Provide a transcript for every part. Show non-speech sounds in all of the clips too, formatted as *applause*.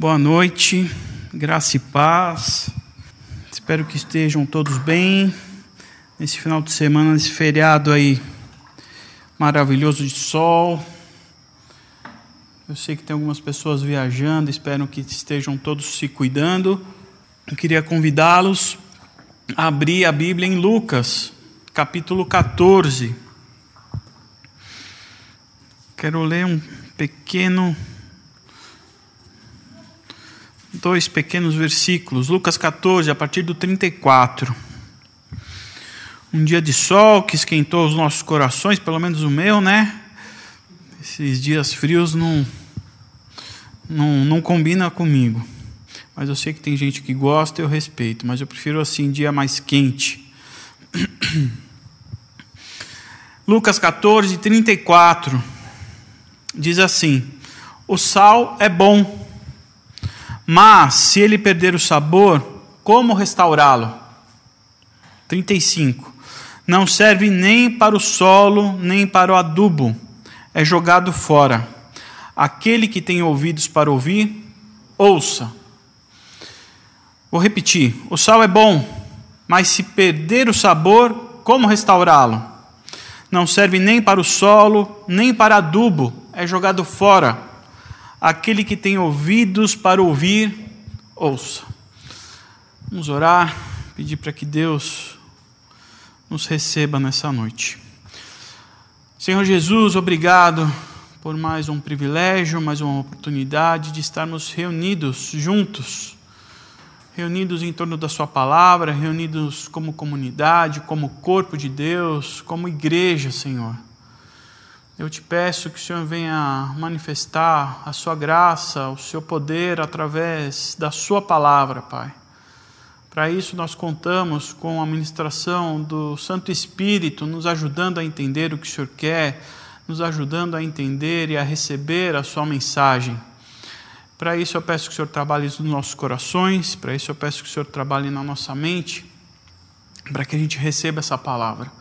Boa noite, graça e paz. Espero que estejam todos bem nesse final de semana, nesse feriado aí maravilhoso de sol. Eu sei que tem algumas pessoas viajando, espero que estejam todos se cuidando. Eu queria convidá-los a abrir a Bíblia em Lucas, capítulo 14. Quero ler um pequeno dois pequenos versículos, Lucas 14, a partir do 34. Um dia de sol que esquentou os nossos corações, pelo menos o meu, né? Esses dias frios não, não, não combina comigo. Mas eu sei que tem gente que gosta, eu respeito, mas eu prefiro assim, dia mais quente. *coughs* Lucas 14, 34 diz assim: O sal é bom mas, se ele perder o sabor, como restaurá-lo? 35. Não serve nem para o solo, nem para o adubo, é jogado fora. Aquele que tem ouvidos para ouvir, ouça. Vou repetir: o sal é bom, mas se perder o sabor, como restaurá-lo? Não serve nem para o solo, nem para adubo, é jogado fora. Aquele que tem ouvidos para ouvir, ouça. Vamos orar, pedir para que Deus nos receba nessa noite. Senhor Jesus, obrigado por mais um privilégio, mais uma oportunidade de estarmos reunidos juntos, reunidos em torno da Sua palavra, reunidos como comunidade, como corpo de Deus, como igreja, Senhor. Eu te peço que o Senhor venha manifestar a sua graça, o seu poder através da sua palavra, Pai. Para isso nós contamos com a ministração do Santo Espírito nos ajudando a entender o que o Senhor quer, nos ajudando a entender e a receber a sua mensagem. Para isso eu peço que o Senhor trabalhe nos nossos corações, para isso eu peço que o Senhor trabalhe na nossa mente, para que a gente receba essa palavra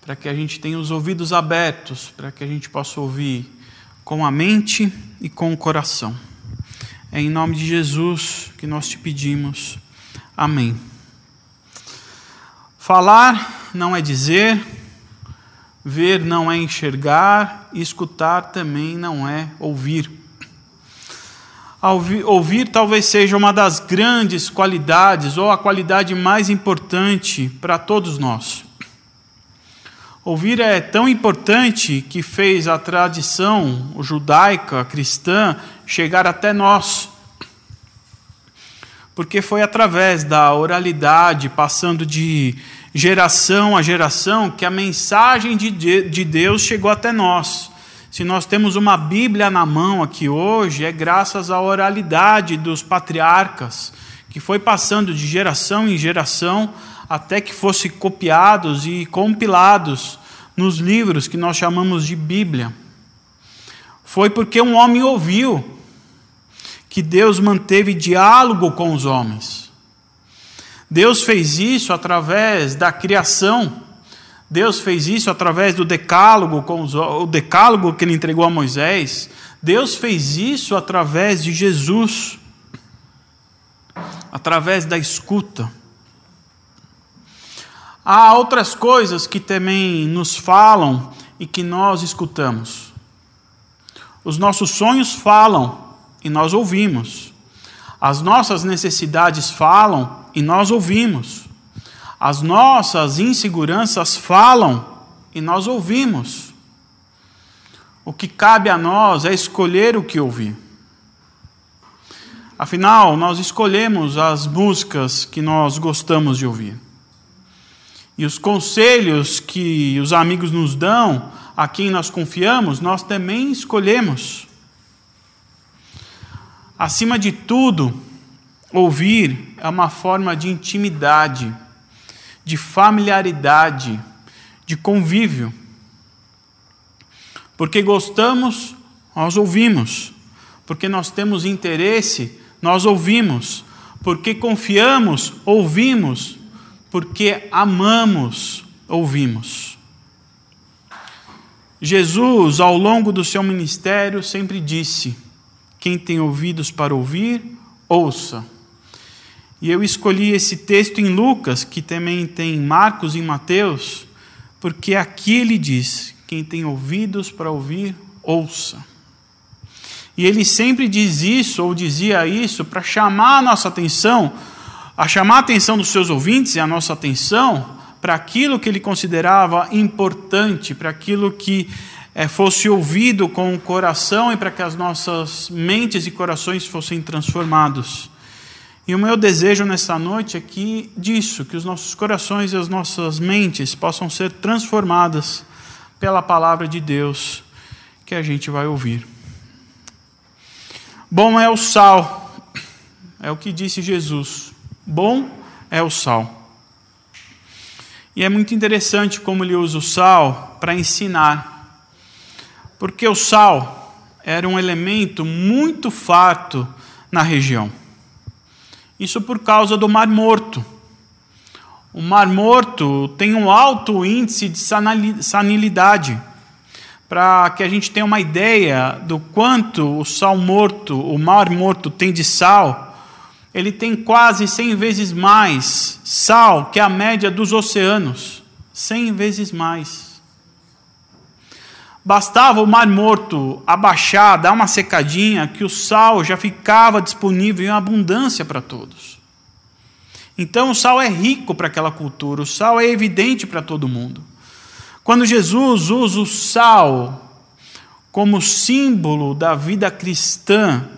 para que a gente tenha os ouvidos abertos, para que a gente possa ouvir com a mente e com o coração. É em nome de Jesus que nós te pedimos. Amém. Falar não é dizer, ver não é enxergar, escutar também não é ouvir. Ouvir, ouvir talvez seja uma das grandes qualidades, ou a qualidade mais importante para todos nós. Ouvir é tão importante que fez a tradição judaica, cristã, chegar até nós. Porque foi através da oralidade, passando de geração a geração, que a mensagem de Deus chegou até nós. Se nós temos uma Bíblia na mão aqui hoje, é graças à oralidade dos patriarcas, que foi passando de geração em geração até que fossem copiados e compilados nos livros que nós chamamos de Bíblia. Foi porque um homem ouviu que Deus manteve diálogo com os homens. Deus fez isso através da criação. Deus fez isso através do decálogo, com os, o decálogo que ele entregou a Moisés. Deus fez isso através de Jesus, através da escuta. Há outras coisas que também nos falam e que nós escutamos. Os nossos sonhos falam e nós ouvimos. As nossas necessidades falam e nós ouvimos. As nossas inseguranças falam e nós ouvimos. O que cabe a nós é escolher o que ouvir. Afinal, nós escolhemos as músicas que nós gostamos de ouvir. E os conselhos que os amigos nos dão, a quem nós confiamos, nós também escolhemos. Acima de tudo, ouvir é uma forma de intimidade, de familiaridade, de convívio. Porque gostamos, nós ouvimos. Porque nós temos interesse, nós ouvimos. Porque confiamos, ouvimos porque amamos, ouvimos. Jesus, ao longo do seu ministério, sempre disse Quem tem ouvidos para ouvir, ouça. E eu escolhi esse texto em Lucas, que também tem em Marcos e Mateus, porque aqui ele diz: quem tem ouvidos para ouvir, ouça. E ele sempre diz isso, ou dizia isso, para chamar a nossa atenção, a chamar a atenção dos seus ouvintes e a nossa atenção para aquilo que ele considerava importante, para aquilo que é, fosse ouvido com o coração e para que as nossas mentes e corações fossem transformados. E o meu desejo nesta noite é que disso, que os nossos corações e as nossas mentes possam ser transformadas pela palavra de Deus que a gente vai ouvir. Bom é o sal, é o que disse Jesus. Bom é o sal. E é muito interessante como ele usa o sal para ensinar. Porque o sal era um elemento muito farto na região. Isso por causa do Mar Morto. O Mar Morto tem um alto índice de sanilidade. Para que a gente tenha uma ideia do quanto o sal morto, o Mar Morto tem de sal, ele tem quase 100 vezes mais sal que a média dos oceanos. 100 vezes mais. Bastava o Mar Morto abaixar, dar uma secadinha, que o sal já ficava disponível em abundância para todos. Então o sal é rico para aquela cultura, o sal é evidente para todo mundo. Quando Jesus usa o sal como símbolo da vida cristã,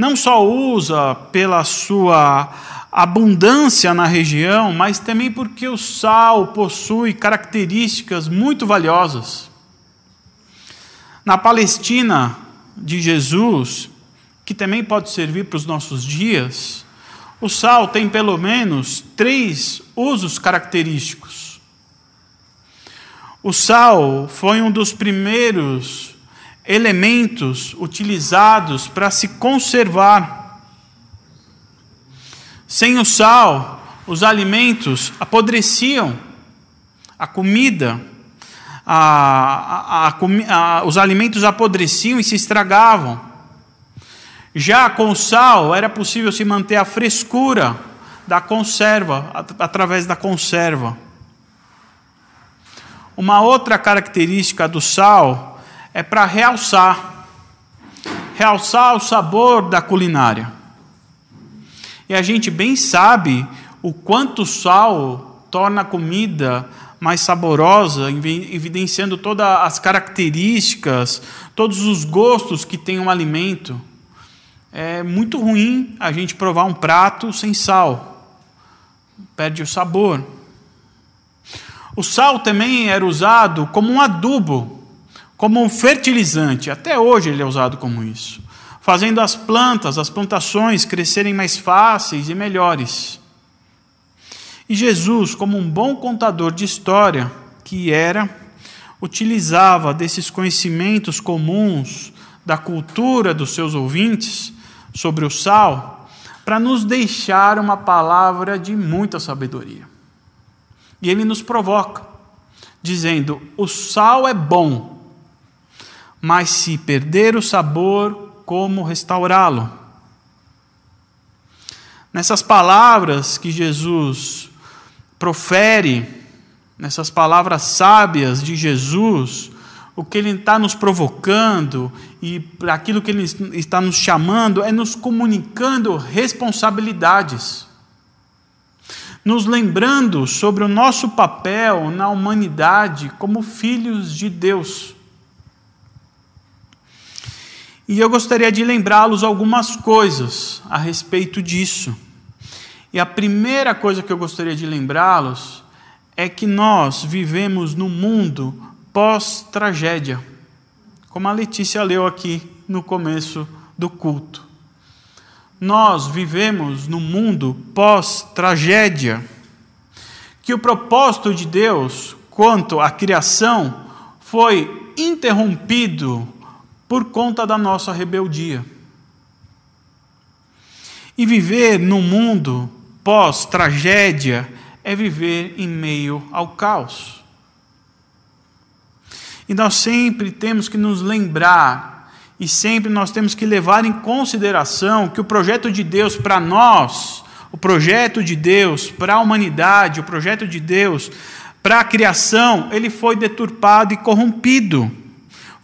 não só usa pela sua abundância na região, mas também porque o sal possui características muito valiosas. Na Palestina de Jesus, que também pode servir para os nossos dias, o sal tem pelo menos três usos característicos. O sal foi um dos primeiros elementos utilizados para se conservar. Sem o sal, os alimentos apodreciam, a comida, a, a, a, os alimentos apodreciam e se estragavam. Já com o sal, era possível se manter a frescura da conserva, através da conserva. Uma outra característica do sal é para realçar realçar o sabor da culinária. E a gente bem sabe o quanto o sal torna a comida mais saborosa, evidenciando todas as características, todos os gostos que tem um alimento. É muito ruim a gente provar um prato sem sal, perde o sabor. O sal também era usado como um adubo como um fertilizante. Até hoje ele é usado como isso, fazendo as plantas, as plantações crescerem mais fáceis e melhores. E Jesus, como um bom contador de história que era, utilizava desses conhecimentos comuns da cultura dos seus ouvintes sobre o sal para nos deixar uma palavra de muita sabedoria. E ele nos provoca, dizendo: o sal é bom, mas se perder o sabor, como restaurá-lo? Nessas palavras que Jesus profere, nessas palavras sábias de Jesus, o que ele está nos provocando e aquilo que ele está nos chamando é nos comunicando responsabilidades, nos lembrando sobre o nosso papel na humanidade como filhos de Deus. E eu gostaria de lembrá-los algumas coisas a respeito disso. E a primeira coisa que eu gostaria de lembrá-los é que nós vivemos no mundo pós-tragédia, como a Letícia leu aqui no começo do culto. Nós vivemos no mundo pós-tragédia, que o propósito de Deus quanto à criação foi interrompido por conta da nossa rebeldia. E viver no mundo pós-tragédia é viver em meio ao caos. E nós sempre temos que nos lembrar e sempre nós temos que levar em consideração que o projeto de Deus para nós, o projeto de Deus para a humanidade, o projeto de Deus para a criação, ele foi deturpado e corrompido.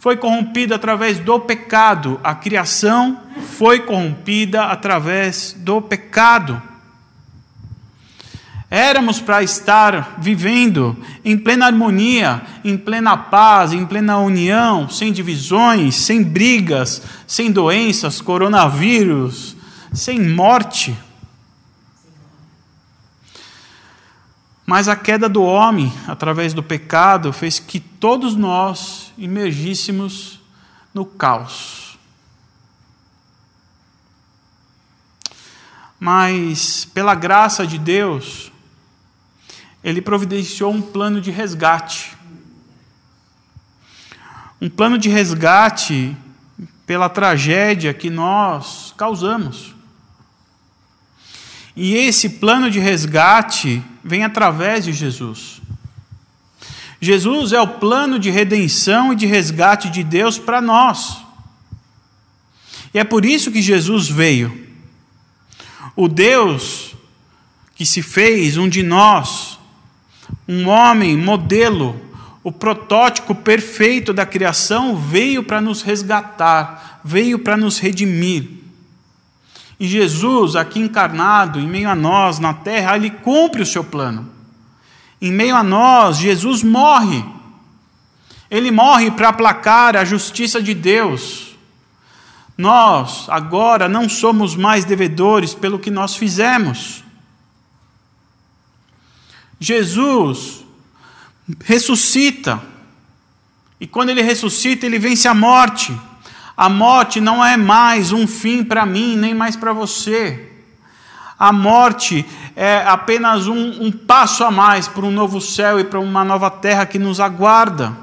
Foi corrompido através do pecado. A criação foi corrompida através do pecado. Éramos para estar vivendo em plena harmonia, em plena paz, em plena união, sem divisões, sem brigas, sem doenças, coronavírus, sem morte. Mas a queda do homem, através do pecado, fez que todos nós emergíssemos no caos. Mas, pela graça de Deus, ele providenciou um plano de resgate. Um plano de resgate pela tragédia que nós causamos. E esse plano de resgate vem através de Jesus. Jesus é o plano de redenção e de resgate de Deus para nós. E é por isso que Jesus veio. O Deus que se fez um de nós, um homem modelo, o protótipo perfeito da criação, veio para nos resgatar, veio para nos redimir. E Jesus, aqui encarnado, em meio a nós, na terra, ele cumpre o seu plano. Em meio a nós, Jesus morre. Ele morre para aplacar a justiça de Deus. Nós, agora, não somos mais devedores pelo que nós fizemos. Jesus ressuscita. E quando ele ressuscita, ele vence a morte. A morte não é mais um fim para mim, nem mais para você. A morte é apenas um, um passo a mais para um novo céu e para uma nova terra que nos aguarda.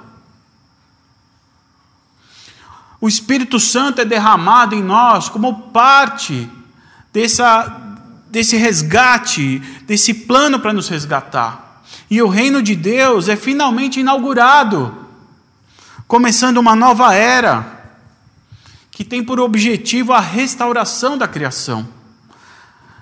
O Espírito Santo é derramado em nós como parte dessa, desse resgate, desse plano para nos resgatar. E o reino de Deus é finalmente inaugurado, começando uma nova era, que tem por objetivo a restauração da criação.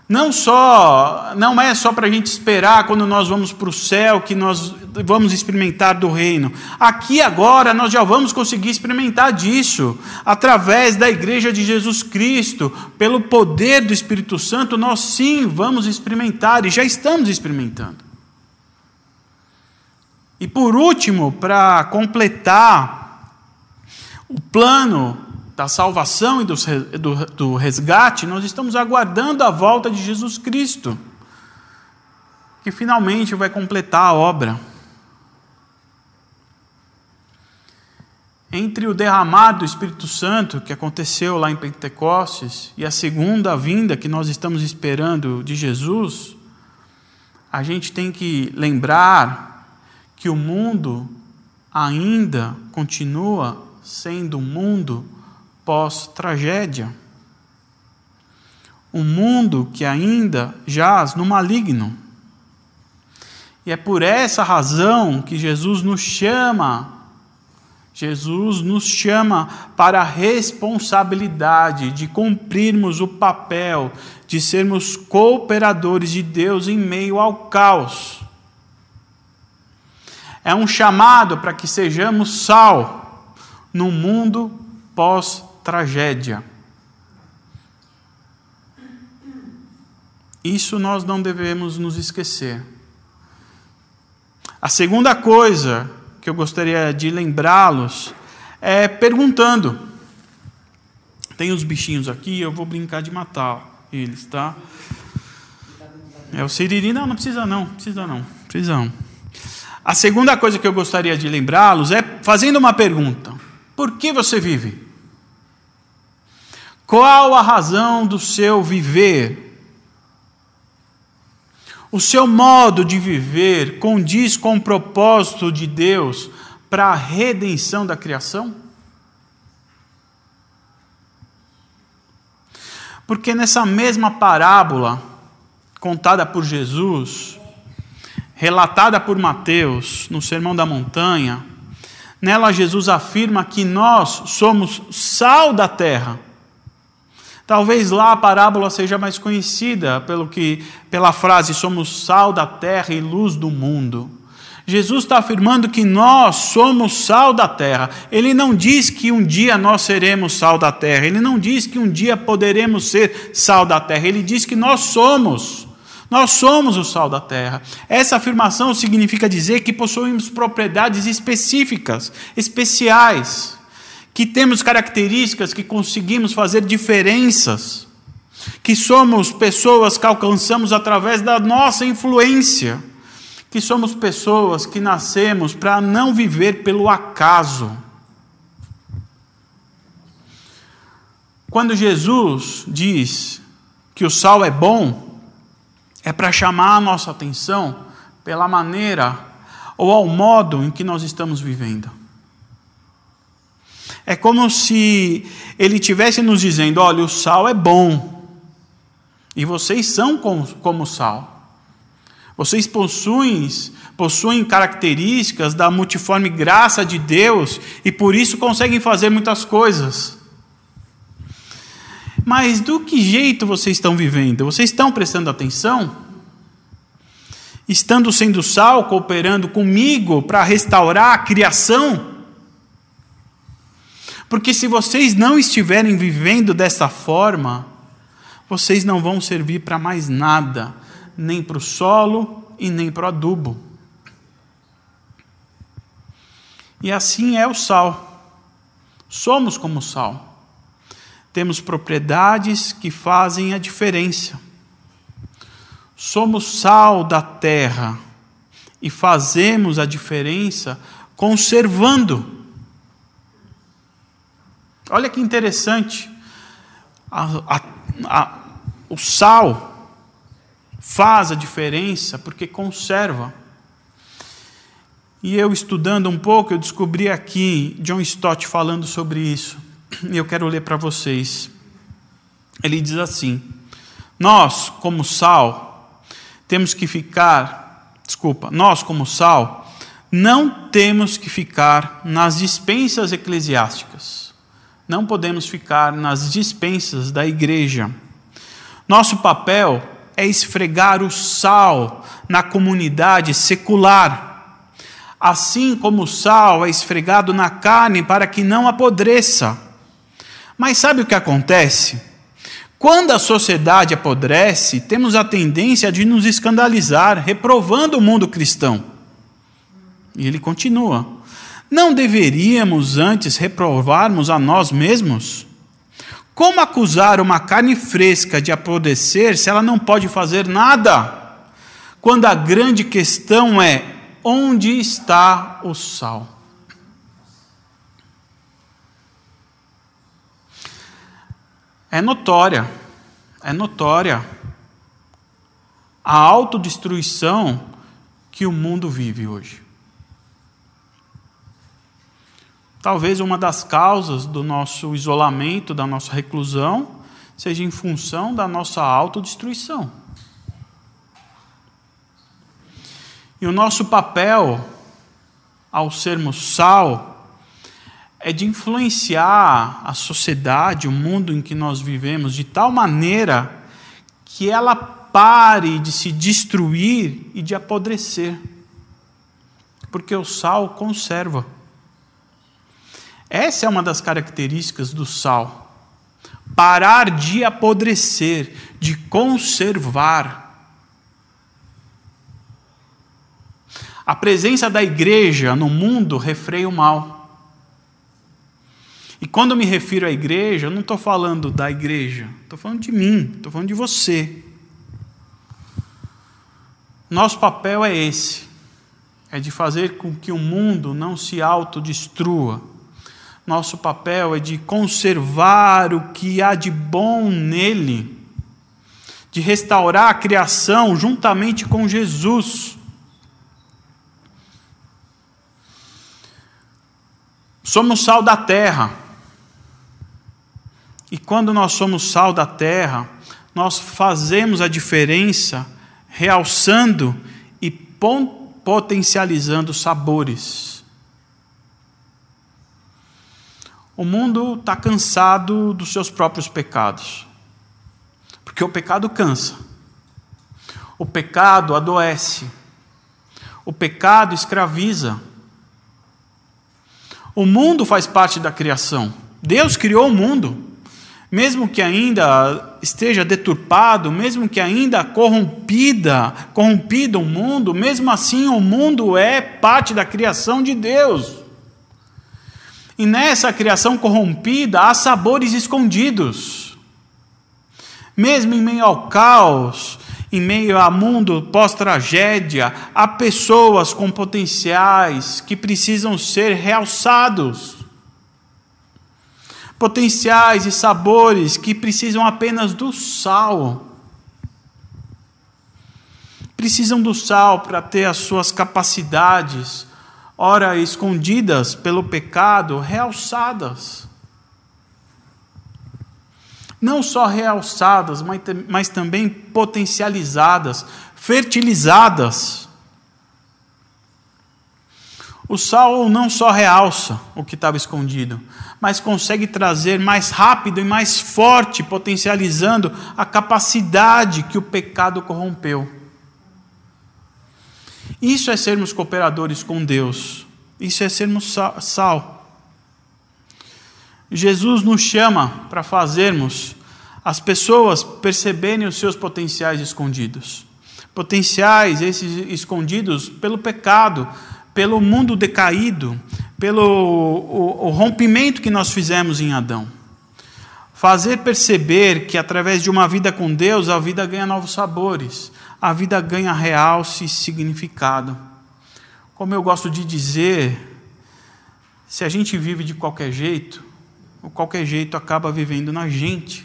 Não só, não é só para a gente esperar quando nós vamos para o céu que nós vamos experimentar do reino. Aqui agora nós já vamos conseguir experimentar disso através da igreja de Jesus Cristo, pelo poder do Espírito Santo, nós sim vamos experimentar e já estamos experimentando. E por último, para completar o plano da salvação e do, resgate, nós estamos aguardando a volta de Jesus Cristo, que finalmente vai completar a obra. Entre o derramado do Espírito Santo, que aconteceu lá em Pentecostes, e a segunda vinda que nós estamos esperando de Jesus, a gente tem que lembrar que o mundo ainda continua sendo um mundo pós-tragédia. Um mundo que ainda jaz no maligno. E é por essa razão que Jesus nos chama, Jesus nos chama para a responsabilidade de cumprirmos o papel de sermos cooperadores de Deus em meio ao caos. É um chamado para que sejamos sal no mundo pós tragédia. Isso nós não devemos nos esquecer. A segunda coisa que eu gostaria de lembrá-los é perguntando. Tem os bichinhos aqui, eu vou brincar de matar eles, tá? É o siriri, não, não precisa não, precisa não, precisa não. A segunda coisa que eu gostaria de lembrá-los é fazendo uma pergunta: por que você vive? Qual a razão do seu viver? O seu modo de viver condiz com o propósito de Deus para a redenção da criação? Porque nessa mesma parábola contada por Jesus, relatada por Mateus no Sermão da Montanha, Nela, Jesus afirma que nós somos sal da terra. Talvez lá a parábola seja mais conhecida pelo que, pela frase somos sal da terra e luz do mundo. Jesus está afirmando que nós somos sal da terra. Ele não diz que um dia nós seremos sal da terra. Ele não diz que um dia poderemos ser sal da terra. Ele diz que nós somos. Nós somos o sal da terra. Essa afirmação significa dizer que possuímos propriedades específicas, especiais, que temos características que conseguimos fazer diferenças, que somos pessoas que alcançamos através da nossa influência, que somos pessoas que nascemos para não viver pelo acaso. Quando Jesus diz que o sal é bom, é para chamar a nossa atenção pela maneira ou ao modo em que nós estamos vivendo. É como se ele estivesse nos dizendo: olha, o sal é bom, e vocês são como, como sal. Vocês possuem, possuem características da multiforme graça de Deus e por isso conseguem fazer muitas coisas. Mas do que jeito vocês estão vivendo? Vocês estão prestando atenção? Estando sendo sal, cooperando comigo para restaurar a criação? Porque se vocês não estiverem vivendo dessa forma, vocês não vão servir para mais nada, nem para o solo e nem para o adubo. E assim é o sal. Somos como sal temos propriedades que fazem a diferença. Somos sal da terra e fazemos a diferença conservando. Olha que interessante. A, a, a, o sal faz a diferença porque conserva. E eu estudando um pouco, eu descobri aqui John Stott falando sobre isso e eu quero ler para vocês. Ele diz assim: Nós, como sal, temos que ficar, desculpa, nós, como sal, não temos que ficar nas dispensas eclesiásticas. Não podemos ficar nas dispensas da igreja. Nosso papel é esfregar o sal na comunidade secular assim como o sal é esfregado na carne para que não apodreça. Mas sabe o que acontece? Quando a sociedade apodrece, temos a tendência de nos escandalizar, reprovando o mundo cristão. E ele continua: Não deveríamos antes reprovarmos a nós mesmos? Como acusar uma carne fresca de apodrecer se ela não pode fazer nada? Quando a grande questão é: onde está o sal? é notória, é notória a autodestruição que o mundo vive hoje. Talvez uma das causas do nosso isolamento, da nossa reclusão, seja em função da nossa autodestruição. E o nosso papel, ao sermos sal, é de influenciar a sociedade, o mundo em que nós vivemos, de tal maneira que ela pare de se destruir e de apodrecer. Porque o sal conserva. Essa é uma das características do sal. Parar de apodrecer, de conservar. A presença da igreja no mundo refreia o mal. E quando me refiro à igreja, eu não estou falando da igreja, estou falando de mim, estou falando de você. Nosso papel é esse: é de fazer com que o mundo não se autodestrua. Nosso papel é de conservar o que há de bom nele, de restaurar a criação juntamente com Jesus. Somos sal da terra. E quando nós somos sal da terra, nós fazemos a diferença realçando e potencializando sabores. O mundo está cansado dos seus próprios pecados. Porque o pecado cansa. O pecado adoece. O pecado escraviza. O mundo faz parte da criação. Deus criou o mundo. Mesmo que ainda esteja deturpado, mesmo que ainda corrompida, corrompido o mundo, mesmo assim o mundo é parte da criação de Deus. E nessa criação corrompida há sabores escondidos. Mesmo em meio ao caos, em meio a mundo pós-tragédia, há pessoas com potenciais que precisam ser realçados. Potenciais e sabores que precisam apenas do sal. Precisam do sal para ter as suas capacidades, ora escondidas pelo pecado, realçadas não só realçadas, mas, mas também potencializadas, fertilizadas. O sal não só realça o que estava escondido, mas consegue trazer mais rápido e mais forte, potencializando a capacidade que o pecado corrompeu. Isso é sermos cooperadores com Deus. Isso é sermos sal. Jesus nos chama para fazermos as pessoas perceberem os seus potenciais escondidos. Potenciais esses escondidos pelo pecado, pelo mundo decaído, pelo o, o rompimento que nós fizemos em Adão. Fazer perceber que através de uma vida com Deus, a vida ganha novos sabores, a vida ganha realce e significado. Como eu gosto de dizer, se a gente vive de qualquer jeito, o qualquer jeito acaba vivendo na gente.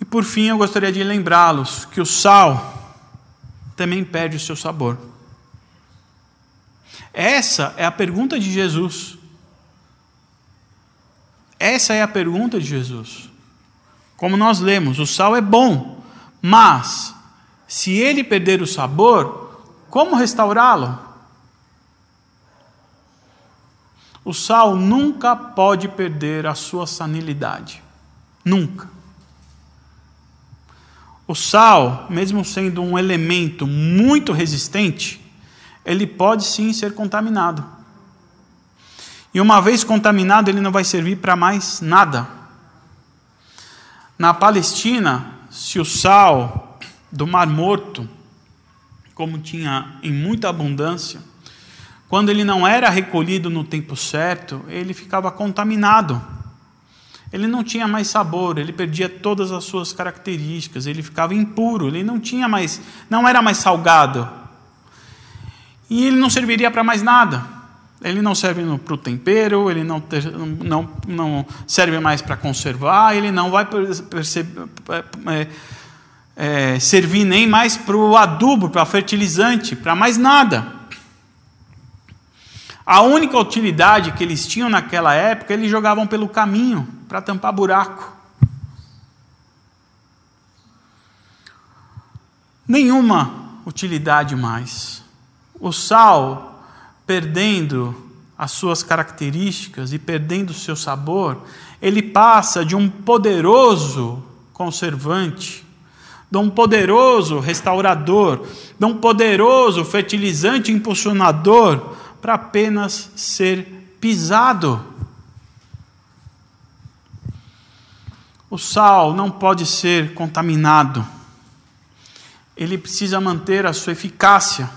E por fim, eu gostaria de lembrá-los que o sal também perde o seu sabor. Essa é a pergunta de Jesus. Essa é a pergunta de Jesus. Como nós lemos, o sal é bom, mas se ele perder o sabor, como restaurá-lo? O sal nunca pode perder a sua sanilidade. Nunca. O sal, mesmo sendo um elemento muito resistente, ele pode sim ser contaminado. E uma vez contaminado, ele não vai servir para mais nada. Na Palestina, se o sal do Mar Morto, como tinha em muita abundância, quando ele não era recolhido no tempo certo, ele ficava contaminado. Ele não tinha mais sabor, ele perdia todas as suas características, ele ficava impuro, ele não tinha mais, não era mais salgado. E ele não serviria para mais nada. Ele não serve para o tempero, ele não, não, não serve mais para conservar, ele não vai perceber, é, é, servir nem mais para o adubo, para fertilizante, para mais nada. A única utilidade que eles tinham naquela época, eles jogavam pelo caminho para tampar buraco. Nenhuma utilidade mais. O sal, perdendo as suas características e perdendo seu sabor, ele passa de um poderoso conservante, de um poderoso restaurador, de um poderoso fertilizante impulsionador, para apenas ser pisado. O sal não pode ser contaminado. Ele precisa manter a sua eficácia.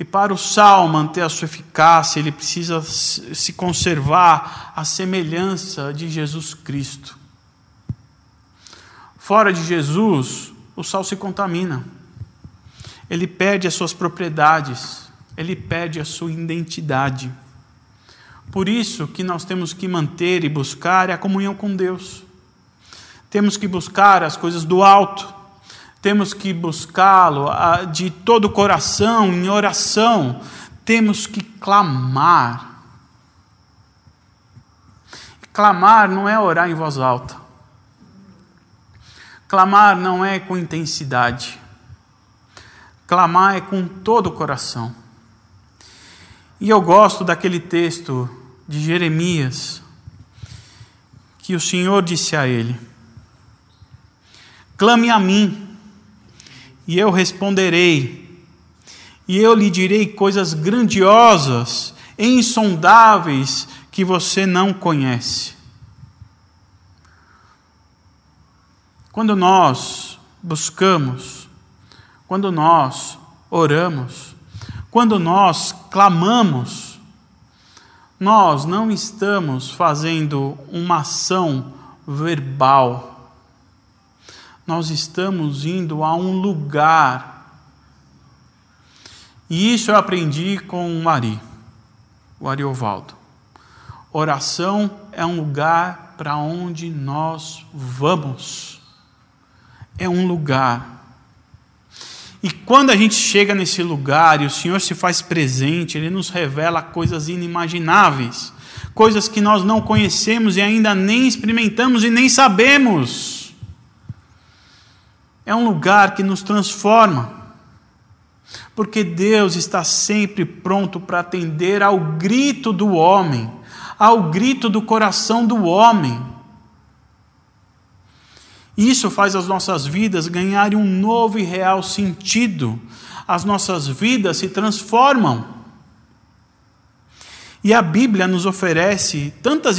E para o sal manter a sua eficácia, ele precisa se conservar à semelhança de Jesus Cristo. Fora de Jesus, o sal se contamina. Ele perde as suas propriedades ele perde a sua identidade. Por isso que nós temos que manter e buscar a comunhão com Deus. Temos que buscar as coisas do alto. Temos que buscá-lo de todo o coração, em oração. Temos que clamar. Clamar não é orar em voz alta. Clamar não é com intensidade. Clamar é com todo o coração. E eu gosto daquele texto de Jeremias, que o Senhor disse a ele: Clame a mim, e eu responderei, e eu lhe direi coisas grandiosas insondáveis que você não conhece. Quando nós buscamos, quando nós oramos, quando nós clamamos, nós não estamos fazendo uma ação verbal, nós estamos indo a um lugar. E isso eu aprendi com o Mari, o Ariovaldo. Oração é um lugar para onde nós vamos. É um lugar e quando a gente chega nesse lugar e o Senhor se faz presente, Ele nos revela coisas inimagináveis, coisas que nós não conhecemos e ainda nem experimentamos e nem sabemos. É um lugar que nos transforma, porque Deus está sempre pronto para atender ao grito do homem, ao grito do coração do homem. Isso faz as nossas vidas ganharem um novo e real sentido. As nossas vidas se transformam. E a Bíblia nos oferece tantas,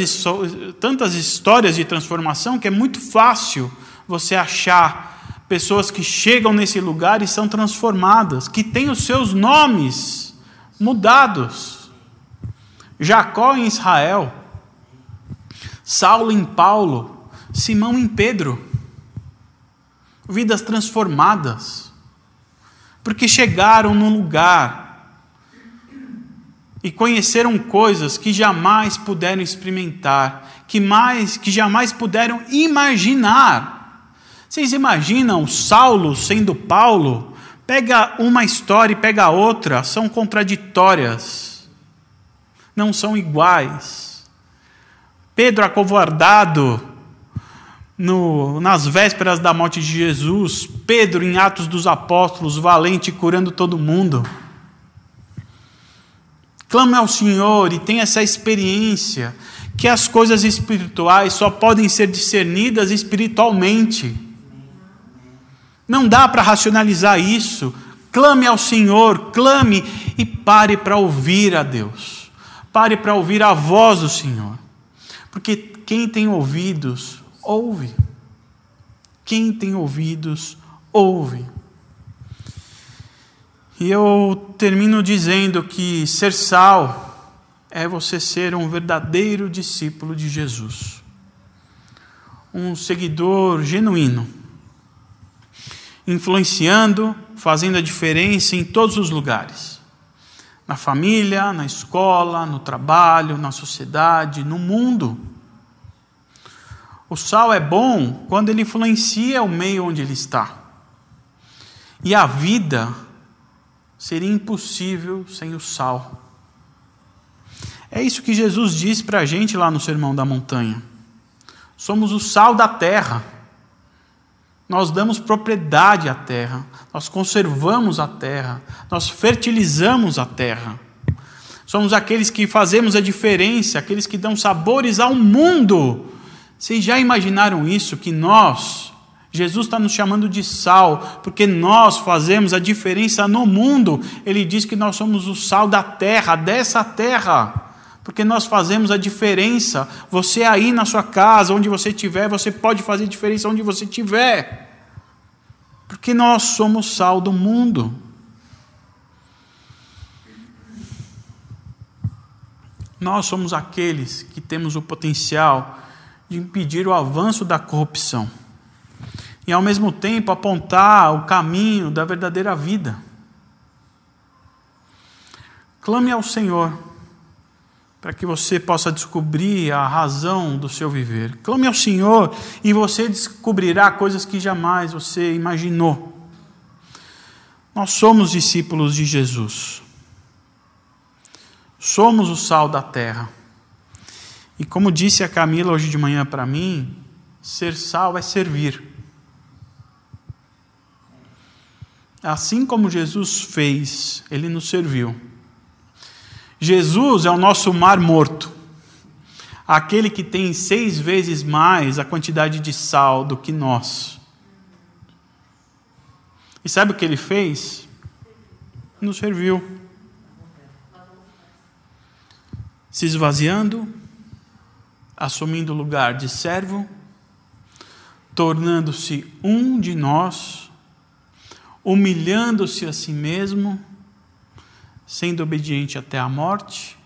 tantas histórias de transformação que é muito fácil você achar pessoas que chegam nesse lugar e são transformadas, que têm os seus nomes mudados. Jacó em Israel, Saulo em Paulo, Simão em Pedro vidas transformadas, porque chegaram num lugar e conheceram coisas que jamais puderam experimentar, que mais que jamais puderam imaginar. Vocês imaginam Saulo sendo Paulo? Pega uma história e pega outra, são contraditórias. Não são iguais. Pedro acovardado, no, nas vésperas da morte de Jesus, Pedro, em Atos dos Apóstolos, valente, curando todo mundo. Clame ao Senhor e tenha essa experiência que as coisas espirituais só podem ser discernidas espiritualmente. Não dá para racionalizar isso. Clame ao Senhor, clame e pare para ouvir a Deus. Pare para ouvir a voz do Senhor. Porque quem tem ouvidos ouve. Quem tem ouvidos, ouve. E eu termino dizendo que ser sal é você ser um verdadeiro discípulo de Jesus, um seguidor genuíno, influenciando, fazendo a diferença em todos os lugares na família, na escola, no trabalho, na sociedade, no mundo. O sal é bom quando ele influencia o meio onde ele está. E a vida seria impossível sem o sal. É isso que Jesus diz para a gente lá no Sermão da Montanha. Somos o sal da terra. Nós damos propriedade à terra, nós conservamos a terra, nós fertilizamos a terra. Somos aqueles que fazemos a diferença, aqueles que dão sabores ao mundo vocês já imaginaram isso? Que nós, Jesus está nos chamando de sal, porque nós fazemos a diferença no mundo. Ele diz que nós somos o sal da terra, dessa terra, porque nós fazemos a diferença. Você aí na sua casa, onde você estiver, você pode fazer diferença onde você estiver, porque nós somos sal do mundo. Nós somos aqueles que temos o potencial de impedir o avanço da corrupção e, ao mesmo tempo, apontar o caminho da verdadeira vida. Clame ao Senhor para que você possa descobrir a razão do seu viver. Clame ao Senhor e você descobrirá coisas que jamais você imaginou. Nós somos discípulos de Jesus. Somos o sal da terra. E como disse a Camila hoje de manhã para mim, ser sal é servir. Assim como Jesus fez, ele nos serviu. Jesus é o nosso mar morto, aquele que tem seis vezes mais a quantidade de sal do que nós. E sabe o que ele fez? Nos serviu. Se esvaziando, assumindo o lugar de servo, tornando-se um de nós, humilhando-se a si mesmo, sendo obediente até a morte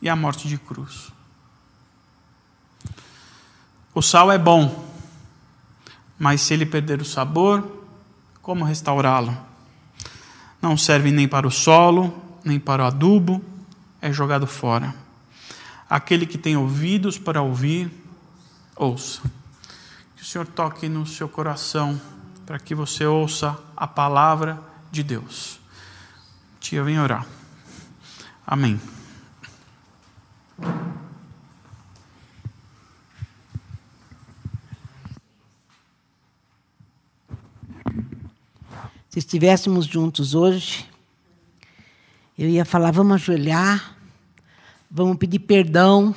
e a morte de cruz. O sal é bom, mas se ele perder o sabor, como restaurá-lo? Não serve nem para o solo, nem para o adubo, é jogado fora. Aquele que tem ouvidos para ouvir, ouça. Que o Senhor toque no seu coração, para que você ouça a palavra de Deus. Tia, vem orar. Amém. Se estivéssemos juntos hoje, eu ia falar: vamos ajoelhar, vamos pedir perdão,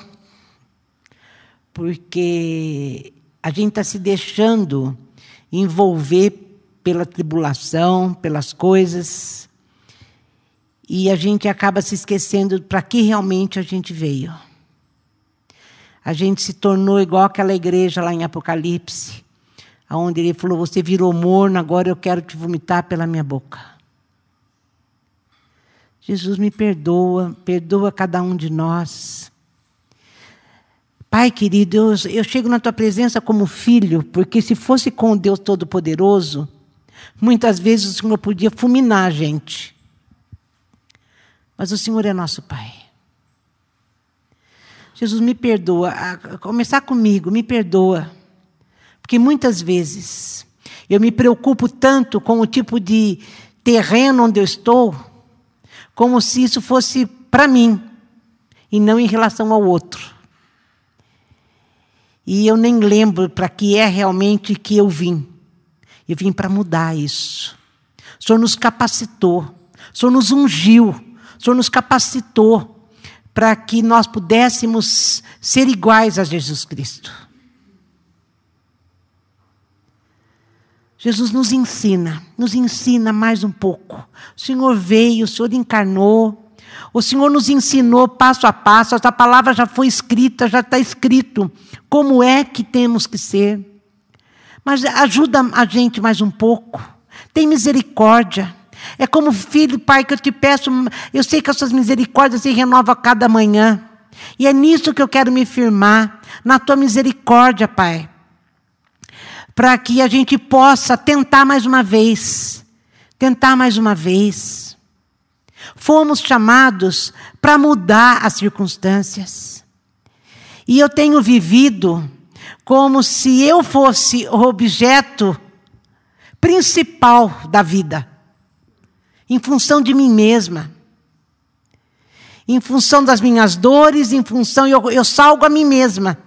porque a gente está se deixando envolver pela tribulação, pelas coisas, e a gente acaba se esquecendo para que realmente a gente veio. A gente se tornou igual aquela igreja lá em Apocalipse, onde ele falou: Você virou morno, agora eu quero te vomitar pela minha boca. Jesus me perdoa, perdoa cada um de nós. Pai querido, eu, eu chego na tua presença como filho, porque se fosse com o Deus Todo-Poderoso, muitas vezes o Senhor podia fulminar a gente. Mas o Senhor é nosso Pai. Jesus, me perdoa. A começar comigo, me perdoa. Porque muitas vezes eu me preocupo tanto com o tipo de terreno onde eu estou, como se isso fosse para mim e não em relação ao outro. E eu nem lembro para que é realmente que eu vim. Eu vim para mudar isso. O Senhor nos capacitou, o Senhor nos ungiu, o Senhor nos capacitou para que nós pudéssemos ser iguais a Jesus Cristo. Jesus nos ensina, nos ensina mais um pouco. O Senhor veio, o Senhor encarnou, o Senhor nos ensinou passo a passo, essa palavra já foi escrita, já está escrito como é que temos que ser. Mas ajuda a gente mais um pouco. Tem misericórdia. É como filho, pai, que eu te peço, eu sei que as suas misericórdias se renovam a cada manhã. E é nisso que eu quero me firmar, na tua misericórdia, pai para que a gente possa tentar mais uma vez. Tentar mais uma vez. Fomos chamados para mudar as circunstâncias. E eu tenho vivido como se eu fosse o objeto principal da vida, em função de mim mesma, em função das minhas dores, em função, eu, eu salgo a mim mesma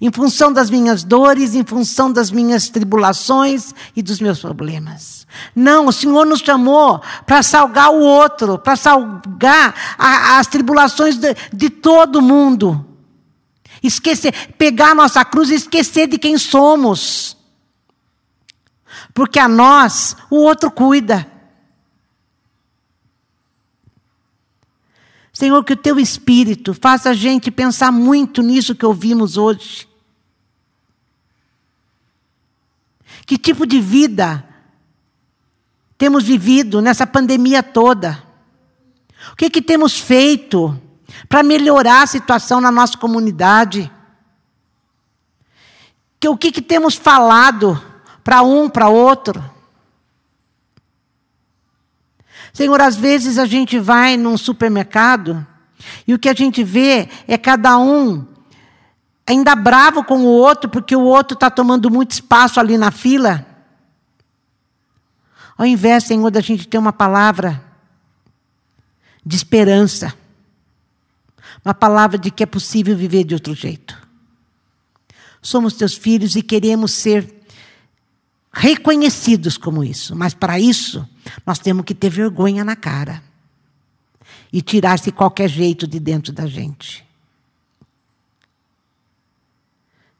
em função das minhas dores, em função das minhas tribulações e dos meus problemas. Não, o Senhor nos chamou para salgar o outro, para salgar a, as tribulações de, de todo mundo. Esquecer, pegar a nossa cruz e esquecer de quem somos. Porque a nós o outro cuida. Senhor, que o teu espírito faça a gente pensar muito nisso que ouvimos hoje. Que tipo de vida temos vivido nessa pandemia toda? O que, que temos feito para melhorar a situação na nossa comunidade? Que, o que, que temos falado para um, para outro? Senhor, às vezes a gente vai num supermercado e o que a gente vê é cada um ainda bravo com o outro porque o outro está tomando muito espaço ali na fila. Ao invés, Senhor, da gente ter uma palavra de esperança, uma palavra de que é possível viver de outro jeito. Somos teus filhos e queremos ser reconhecidos como isso, mas para isso nós temos que ter vergonha na cara e tirasse qualquer jeito de dentro da gente.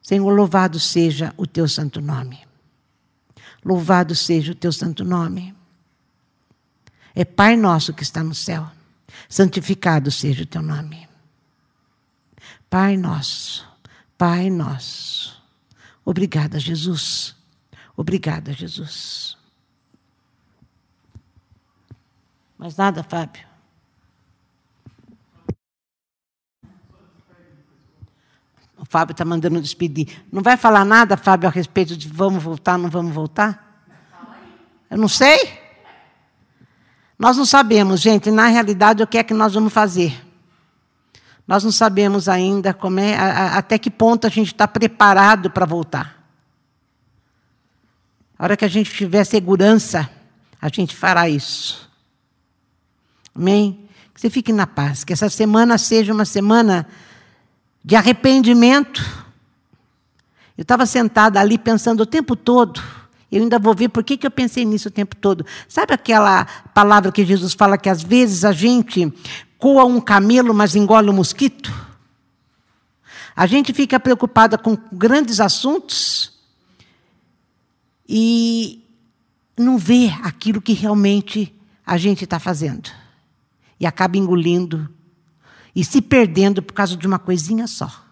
Senhor, louvado seja o teu santo nome. Louvado seja o teu santo nome. É Pai nosso que está no céu. Santificado seja o teu nome. Pai nosso, Pai nosso. Obrigada, Jesus. Obrigada, Jesus. Mais nada, Fábio? O Fábio está mandando despedir. Não vai falar nada, Fábio, a respeito de vamos voltar, não vamos voltar? Eu não sei. Nós não sabemos, gente, na realidade, o que é que nós vamos fazer. Nós não sabemos ainda é, a, a, até que ponto a gente está preparado para voltar. A hora que a gente tiver segurança, a gente fará isso. Amém? Que você fique na paz, que essa semana seja uma semana de arrependimento. Eu estava sentada ali pensando o tempo todo. Eu ainda vou ver por que, que eu pensei nisso o tempo todo. Sabe aquela palavra que Jesus fala que às vezes a gente coa um camelo, mas engole um mosquito? A gente fica preocupada com grandes assuntos e não vê aquilo que realmente a gente está fazendo. E acaba engolindo e se perdendo por causa de uma coisinha só.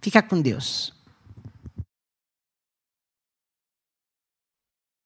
Fica com Deus.